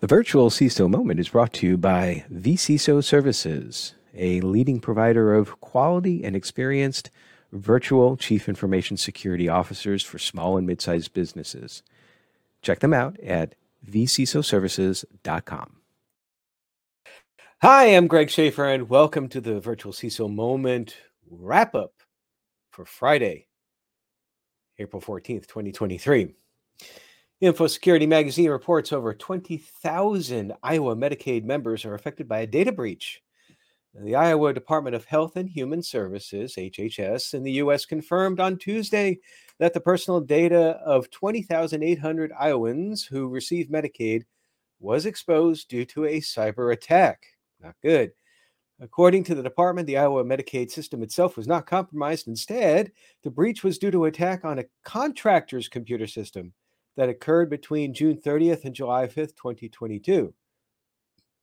The virtual CISO moment is brought to you by vCISO Services, a leading provider of quality and experienced virtual chief information security officers for small and mid-sized businesses. Check them out at vcisoservices.com. Hi, I'm Greg Schaefer, and welcome to the virtual CISO moment wrap up for Friday, April 14th, 2023. Info Security Magazine reports over 20,000 Iowa Medicaid members are affected by a data breach. The Iowa Department of Health and Human Services, HHS, in the U.S. confirmed on Tuesday that the personal data of 20,800 Iowans who receive Medicaid was exposed due to a cyber attack. Not good. According to the department, the Iowa Medicaid system itself was not compromised. Instead, the breach was due to an attack on a contractor's computer system that occurred between June 30th and July 5th, 2022.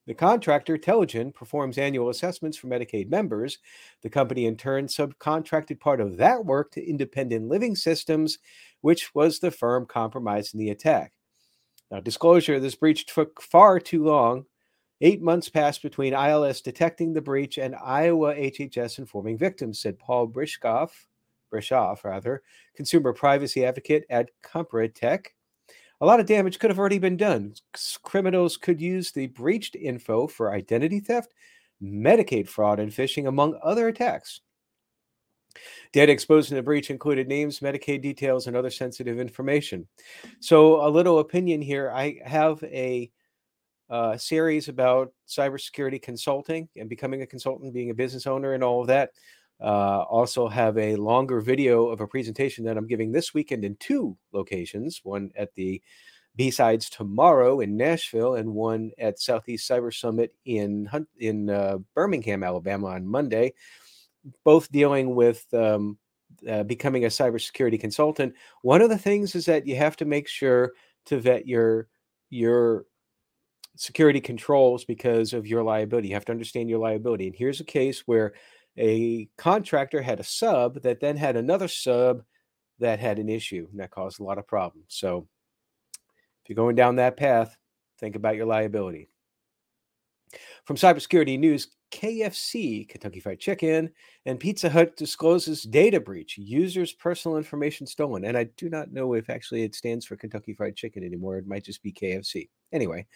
The contractor, Telligent, performs annual assessments for Medicaid members. The company, in turn, subcontracted part of that work to Independent Living Systems, which was the firm compromised in the attack. Now, disclosure this breach took far too long. Eight months passed between ILS detecting the breach and Iowa HHS informing victims, said Paul Brishkoff, Brishoff, rather, consumer privacy advocate at CompuTech a lot of damage could have already been done. Criminals could use the breached info for identity theft, Medicaid fraud, and phishing, among other attacks. Data exposed in the breach included names, Medicaid details, and other sensitive information. So, a little opinion here. I have a uh, series about cybersecurity consulting and becoming a consultant, being a business owner, and all of that. Uh, also have a longer video of a presentation that I'm giving this weekend in two locations, one at the B-Sides tomorrow in Nashville and one at Southeast Cyber Summit in in uh, Birmingham, Alabama on Monday, both dealing with um, uh, becoming a cybersecurity consultant. One of the things is that you have to make sure to vet your your security controls because of your liability. You have to understand your liability. And here's a case where a contractor had a sub that then had another sub that had an issue and that caused a lot of problems. So if you're going down that path, think about your liability. From cybersecurity news, KFC, Kentucky Fried Chicken, and Pizza Hut discloses data breach, users' personal information stolen. And I do not know if actually it stands for Kentucky Fried Chicken anymore. It might just be KFC. Anyway,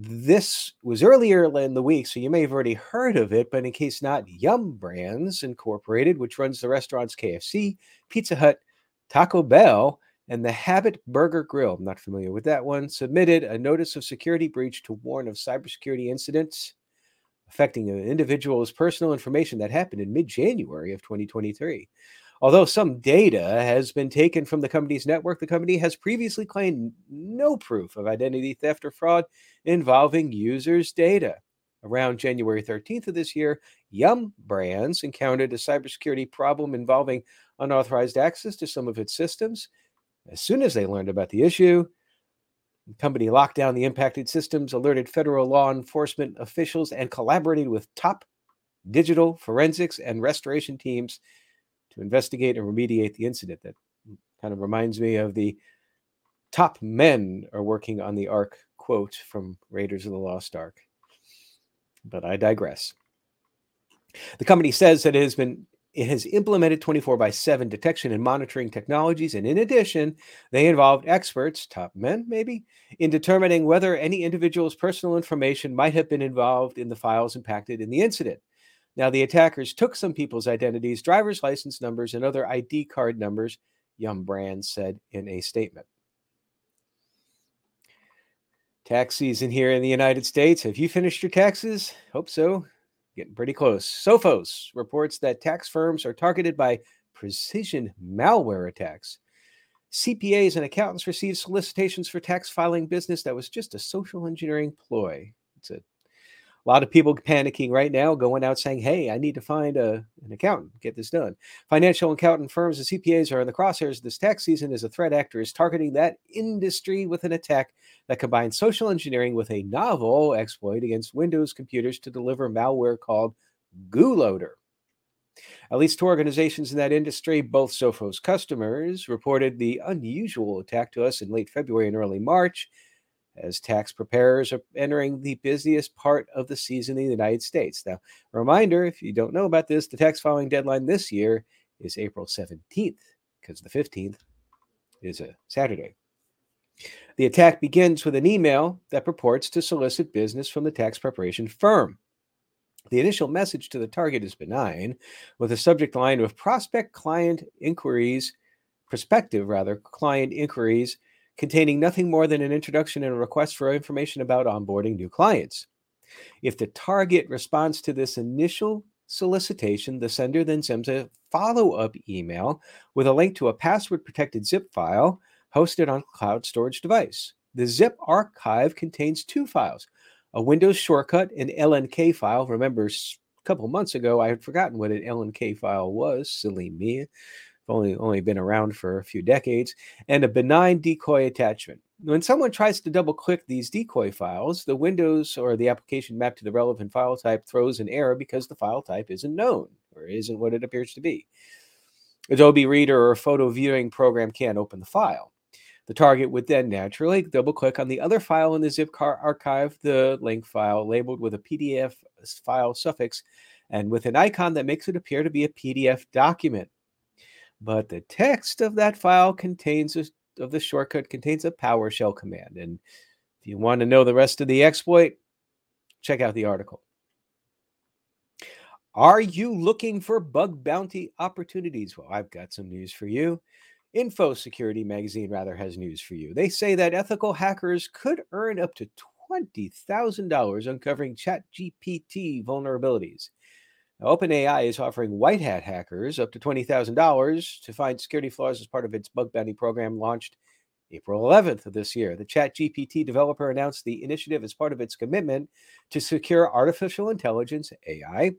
this was earlier in the week, so you may have already heard of it, but in case not, Yum! Brands Incorporated, which runs the restaurants KFC, Pizza Hut, Taco Bell, and the Habit Burger Grill, I'm not familiar with that one, submitted a notice of security breach to warn of cybersecurity incidents affecting an individual's personal information that happened in mid January of 2023. Although some data has been taken from the company's network, the company has previously claimed no proof of identity theft or fraud involving users' data. Around January 13th of this year, Yum Brands encountered a cybersecurity problem involving unauthorized access to some of its systems. As soon as they learned about the issue, the company locked down the impacted systems, alerted federal law enforcement officials, and collaborated with top digital forensics and restoration teams to investigate and remediate the incident. That kind of reminds me of the top men are working on the Ark quote from Raiders of the Lost Ark. But I digress. The company says that it has been it has implemented 24 by 7 detection and monitoring technologies. And in addition, they involved experts, top men maybe, in determining whether any individual's personal information might have been involved in the files impacted in the incident. Now, the attackers took some people's identities, driver's license numbers, and other ID card numbers, Yum Brands said in a statement. Tax season here in the United States. Have you finished your taxes? Hope so. Getting pretty close. Sophos reports that tax firms are targeted by precision malware attacks. CPAs and accountants received solicitations for tax filing business that was just a social engineering ploy. It's a a lot of people panicking right now, going out saying, Hey, I need to find a, an accountant, get this done. Financial accountant firms and CPAs are in the crosshairs this tax season as a threat actor is targeting that industry with an attack that combines social engineering with a novel exploit against Windows computers to deliver malware called GootLoader. At least two organizations in that industry, both Sophos customers, reported the unusual attack to us in late February and early March as tax preparers are entering the busiest part of the season in the United States. Now, a reminder if you don't know about this, the tax filing deadline this year is April 17th, because the 15th is a Saturday. The attack begins with an email that purports to solicit business from the tax preparation firm. The initial message to the target is benign, with a subject line of prospect client inquiries, prospective rather, client inquiries containing nothing more than an introduction and a request for information about onboarding new clients. If the target responds to this initial solicitation, the sender then sends a follow up email with a link to a password protected zip file hosted on a cloud storage device. The zip archive contains two files a Windows shortcut, an LNK file. Remember, a couple months ago, I had forgotten what an LNK file was. Silly me. Only, only been around for a few decades. And a benign decoy attachment. When someone tries to double click these decoy files, the Windows or the application mapped to the relevant file type throws an error because the file type isn't known or isn't what it appears to be. Adobe Reader or photo viewing program can't open the file. The target would then naturally double click on the other file in the zip archive, the link file labeled with a PDF file suffix and with an icon that makes it appear to be a PDF document. But the text of that file contains a of the shortcut contains a PowerShell command. And if you want to know the rest of the exploit, check out the article. Are you looking for bug bounty opportunities? Well, I've got some news for you. Info Security Magazine rather has news for you. They say that ethical hackers could earn up to $20,000 uncovering ChatGPT vulnerabilities. Now, OpenAI is offering white hat hackers up to $20,000 to find security flaws as part of its bug bounty program launched April 11th of this year. The ChatGPT developer announced the initiative as part of its commitment to secure artificial intelligence, AI,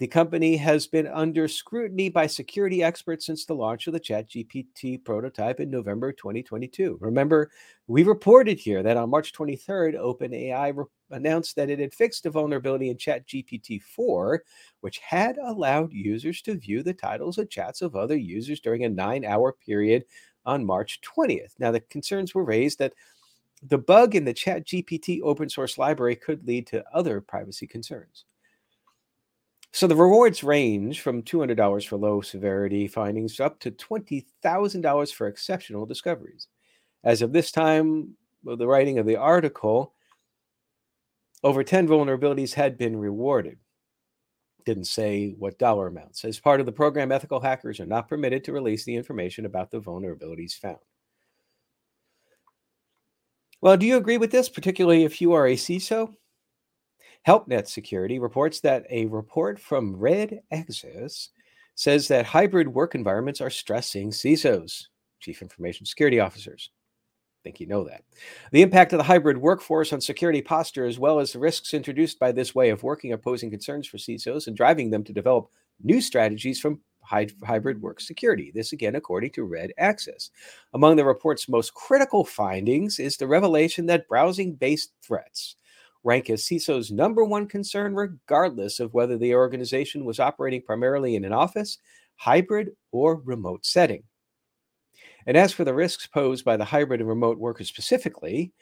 the company has been under scrutiny by security experts since the launch of the ChatGPT prototype in November 2022. Remember, we reported here that on March 23rd, OpenAI announced that it had fixed a vulnerability in ChatGPT 4, which had allowed users to view the titles of chats of other users during a nine hour period on March 20th. Now, the concerns were raised that the bug in the ChatGPT open source library could lead to other privacy concerns. So the rewards range from $200 for low severity findings up to $20,000 for exceptional discoveries. As of this time the writing of the article, over 10 vulnerabilities had been rewarded. Didn't say what dollar amounts. As part of the program, ethical hackers are not permitted to release the information about the vulnerabilities found. Well, do you agree with this, particularly if you are a CISO? HelpNet Security reports that a report from Red Access says that hybrid work environments are stressing CISOs, Chief Information Security Officers. Think you know that. The impact of the hybrid workforce on security posture, as well as the risks introduced by this way of working, are posing concerns for CISOs and driving them to develop new strategies from hybrid work security. This again, according to Red Access. Among the report's most critical findings is the revelation that browsing based threats rank as CISO's number one concern, regardless of whether the organization was operating primarily in an office, hybrid, or remote setting. And as for the risks posed by the hybrid and remote workers specifically,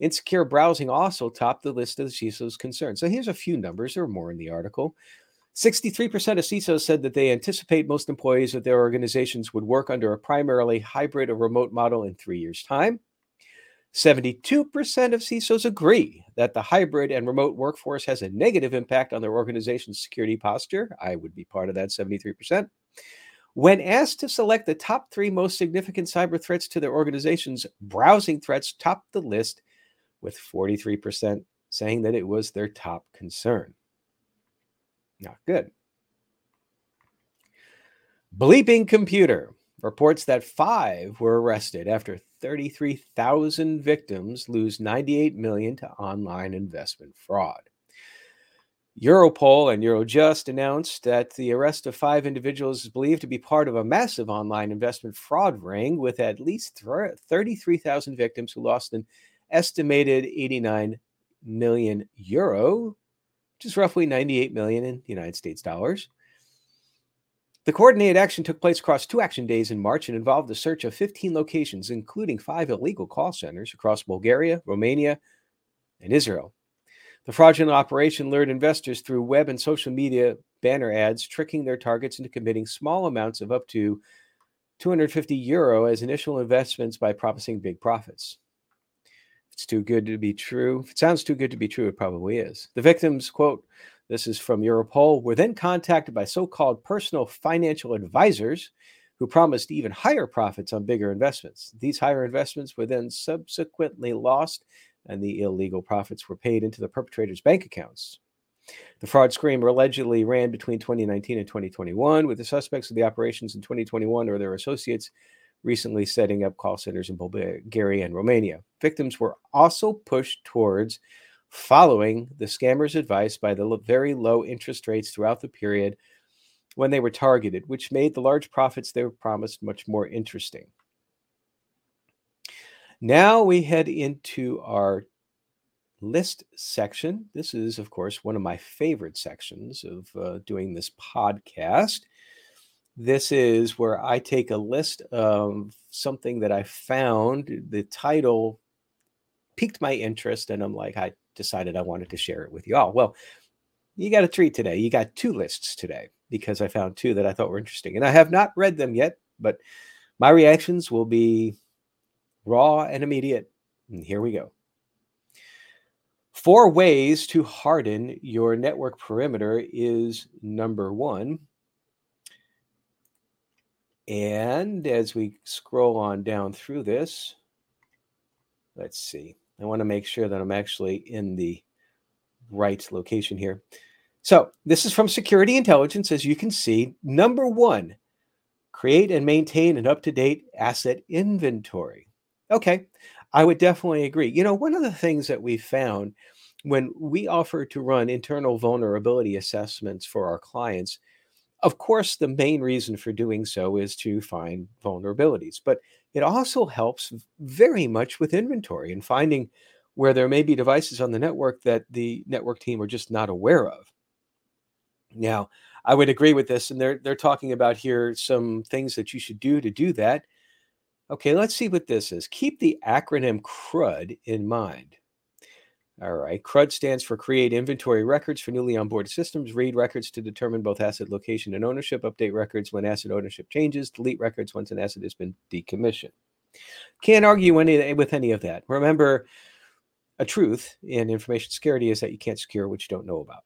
insecure browsing also topped the list of CISO's concerns. So here's a few numbers, are more in the article. 63% of CISOs said that they anticipate most employees of their organizations would work under a primarily hybrid or remote model in three years' time. 72% of CISOs agree that the hybrid and remote workforce has a negative impact on their organization's security posture. I would be part of that 73%. When asked to select the top three most significant cyber threats to their organizations, browsing threats topped the list, with 43% saying that it was their top concern. Not good. Bleeping Computer reports that five were arrested after 33,000 victims lose 98 million to online investment fraud. Europol and Eurojust announced that the arrest of five individuals is believed to be part of a massive online investment fraud ring with at least 33,000 victims who lost an estimated 89 million euro, which is roughly 98 million in United States dollars. The coordinated action took place across two action days in March and involved the search of 15 locations, including five illegal call centers across Bulgaria, Romania, and Israel. The fraudulent operation lured investors through web and social media banner ads, tricking their targets into committing small amounts of up to 250 euro as initial investments by promising big profits. It's too good to be true, if it sounds too good to be true, it probably is. The victims, quote, this is from Europol, were then contacted by so called personal financial advisors who promised even higher profits on bigger investments. These higher investments were then subsequently lost, and the illegal profits were paid into the perpetrators' bank accounts. The fraud scream allegedly ran between 2019 and 2021, with the suspects of the operations in 2021 or their associates recently setting up call centers in Bulgaria and Romania. Victims were also pushed towards following the scammers' advice by the very low interest rates throughout the period when they were targeted, which made the large profits they were promised much more interesting. Now we head into our list section. This is, of course, one of my favorite sections of uh, doing this podcast. This is where I take a list of something that I found. The title piqued my interest, and I'm like, I decided I wanted to share it with you all. Well, you got a treat today. You got two lists today because I found two that I thought were interesting. And I have not read them yet, but my reactions will be raw and immediate. And here we go. Four ways to harden your network perimeter is number one. And as we scroll on down through this, let's see. I want to make sure that I'm actually in the right location here. So this is from Security Intelligence. As you can see, number one, create and maintain an up-to-date asset inventory. Okay, I would definitely agree. You know, one of the things that we found when we offer to run internal vulnerability assessments for our clients, of course, the main reason for doing so is to find vulnerabilities, but it also helps very much with inventory and finding where there may be devices on the network that the network team are just not aware of. Now, I would agree with this, and they're they're talking about here some things that you should do to do that. Okay, let's see what this is. Keep the acronym CRUD in mind. All right. CRUD stands for Create Inventory Records for Newly Onboarded Systems, read records to determine both asset location and ownership, update records when asset ownership changes, delete records once an asset has been decommissioned. Can't argue any, with any of that. Remember, a truth in information security is that you can't secure what you don't know about.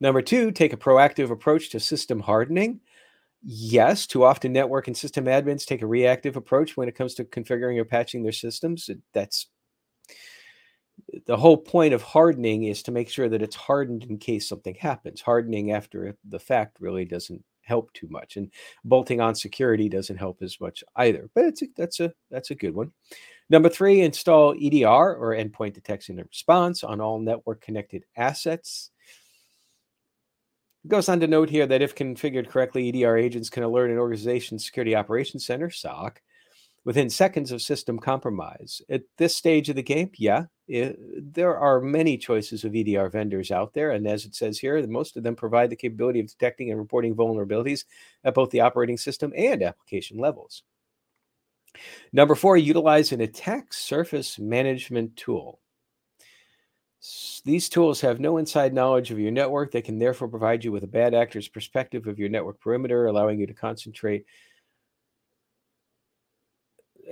Number two, take a proactive approach to system hardening. Yes, too often network and system admins take a reactive approach when it comes to configuring or patching their systems. That's the whole point of hardening is to make sure that it's hardened in case something happens. Hardening after the fact really doesn't help too much, and bolting on security doesn't help as much either. But it's a, that's a that's a good one. Number three, install EDR or endpoint detection and response on all network connected assets. Goes on to note here that if configured correctly, EDR agents can alert an organization's security operations center (SOC) within seconds of system compromise. At this stage of the game, yeah, it, there are many choices of EDR vendors out there. And as it says here, most of them provide the capability of detecting and reporting vulnerabilities at both the operating system and application levels. Number four, utilize an attack surface management tool. These tools have no inside knowledge of your network. They can therefore provide you with a bad actor's perspective of your network perimeter, allowing you to concentrate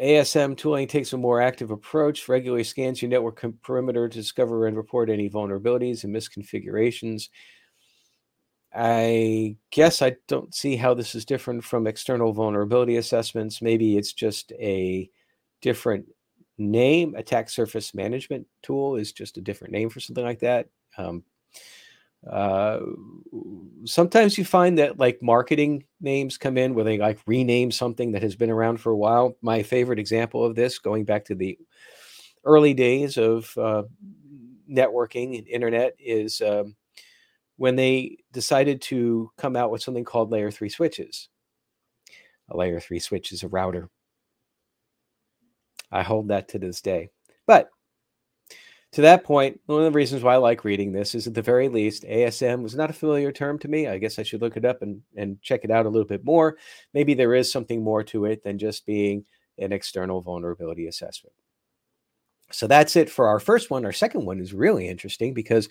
ASM tooling takes a more active approach, regularly scans your network perimeter to discover and report any vulnerabilities and misconfigurations. I guess I don't see how this is different from external vulnerability assessments. Maybe it's just a different name. Attack surface management tool is just a different name for something like that. Um, uh, sometimes you find that like marketing names come in where they like rename something that has been around for a while. My favorite example of this, going back to the early days of uh, networking and internet, is um, when they decided to come out with something called layer three switches. A layer three switch is a router. I hold that to this day. But to that point, one of the reasons why I like reading this is at the very least, ASM was not a familiar term to me. I guess I should look it up and, and check it out a little bit more. Maybe there is something more to it than just being an external vulnerability assessment. So that's it for our first one. Our second one is really interesting because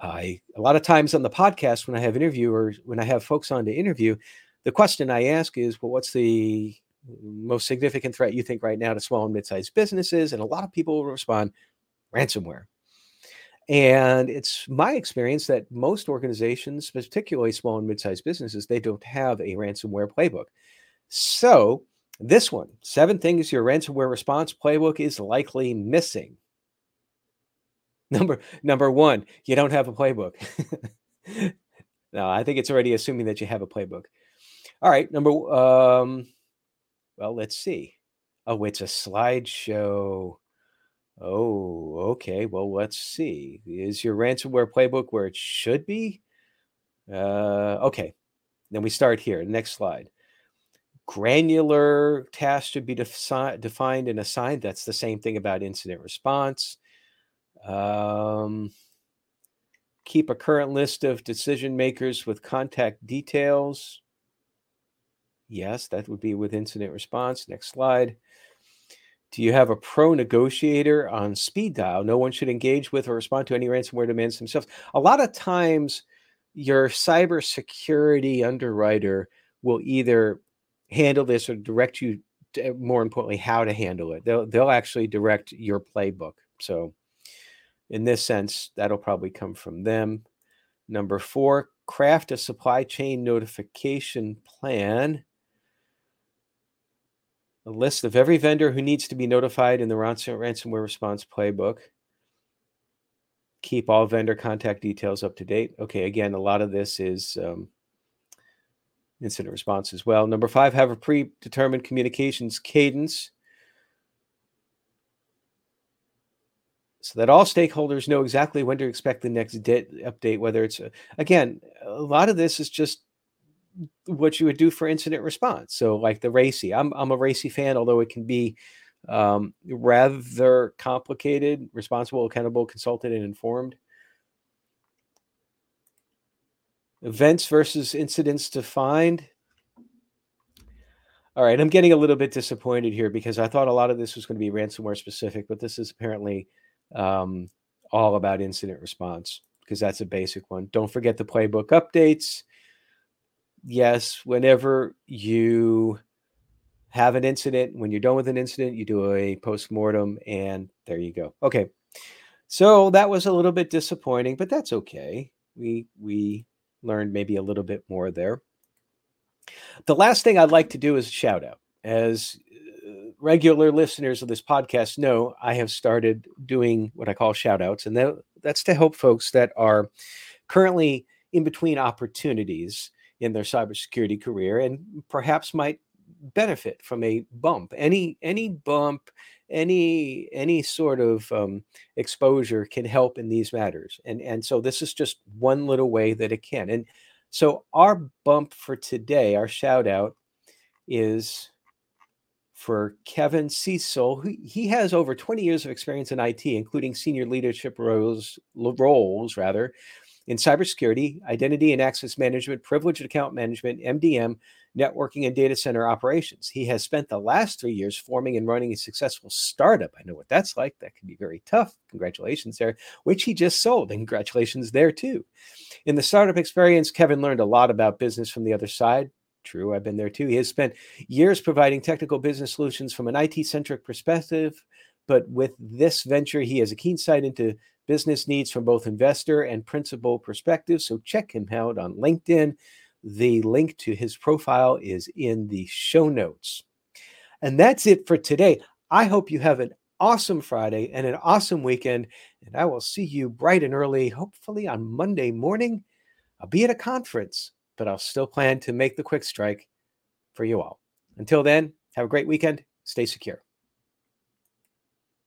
I a lot of times on the podcast when I have interviewers, when I have folks on to interview, the question I ask is, well, what's the most significant threat you think right now to small and mid-sized businesses? And a lot of people will respond, ransomware. And it's my experience that most organizations, particularly small and mid-sized businesses, they don't have a ransomware playbook. So this one, seven things your ransomware response playbook is likely missing. Number number one, you don't have a playbook. no, I think it's already assuming that you have a playbook. All right, number um, well, let's see. Oh, it's a slideshow. Oh, okay. Well, let's see. Is your ransomware playbook where it should be? Uh, okay. Then we start here. Next slide. Granular tasks should be defi- defined and assigned. That's the same thing about incident response. Um, keep a current list of decision makers with contact details. Yes, that would be with incident response. Next slide. Do you have a pro negotiator on speed dial? No one should engage with or respond to any ransomware demands themselves. A lot of times, your cybersecurity underwriter will either handle this or direct you, to, more importantly, how to handle it. They'll, they'll actually direct your playbook. So, in this sense, that'll probably come from them. Number four, craft a supply chain notification plan a list of every vendor who needs to be notified in the ransomware response playbook. Keep all vendor contact details up to date. Okay, again, a lot of this is um, incident response as well. Number five, have a predetermined communications cadence so that all stakeholders know exactly when to expect the next update, whether it's, a, again, a lot of this is just what you would do for incident response. So, like the RACI, I'm I'm a RACI fan, although it can be um, rather complicated. Responsible, accountable, consulted, and informed. Events versus incidents defined. All right, I'm getting a little bit disappointed here because I thought a lot of this was going to be ransomware specific, but this is apparently um, all about incident response because that's a basic one. Don't forget the playbook updates yes, whenever you have an incident, when you're done with an incident, you do a post-mortem and there you go. Okay. So that was a little bit disappointing, but that's okay. We we learned maybe a little bit more there. The last thing I'd like to do is shout out. As uh, regular listeners of this podcast know, I have started doing what I call shout outs, and that, that's to help folks that are currently in between opportunities in their cybersecurity career and perhaps might benefit from a bump any any bump any any sort of um, exposure can help in these matters and and so this is just one little way that it can and so our bump for today our shout out is for Kevin Cecil. Who, he has over 20 years of experience in IT, including senior leadership roles, roles rather, in cybersecurity, identity and access management, privileged account management, MDM, networking, and data center operations. He has spent the last three years forming and running a successful startup. I know what that's like. That can be very tough. Congratulations there, which he just sold. And congratulations there too. In the startup experience, Kevin learned a lot about business from the other side. True, I've been there too. He has spent years providing technical business solutions from an IT centric perspective. But with this venture, he has a keen sight into business needs from both investor and principal perspectives. So check him out on LinkedIn. The link to his profile is in the show notes. And that's it for today. I hope you have an awesome Friday and an awesome weekend. And I will see you bright and early, hopefully on Monday morning. I'll be at a conference, but I'll still plan to make the quick strike for you all. Until then, have a great weekend. Stay secure.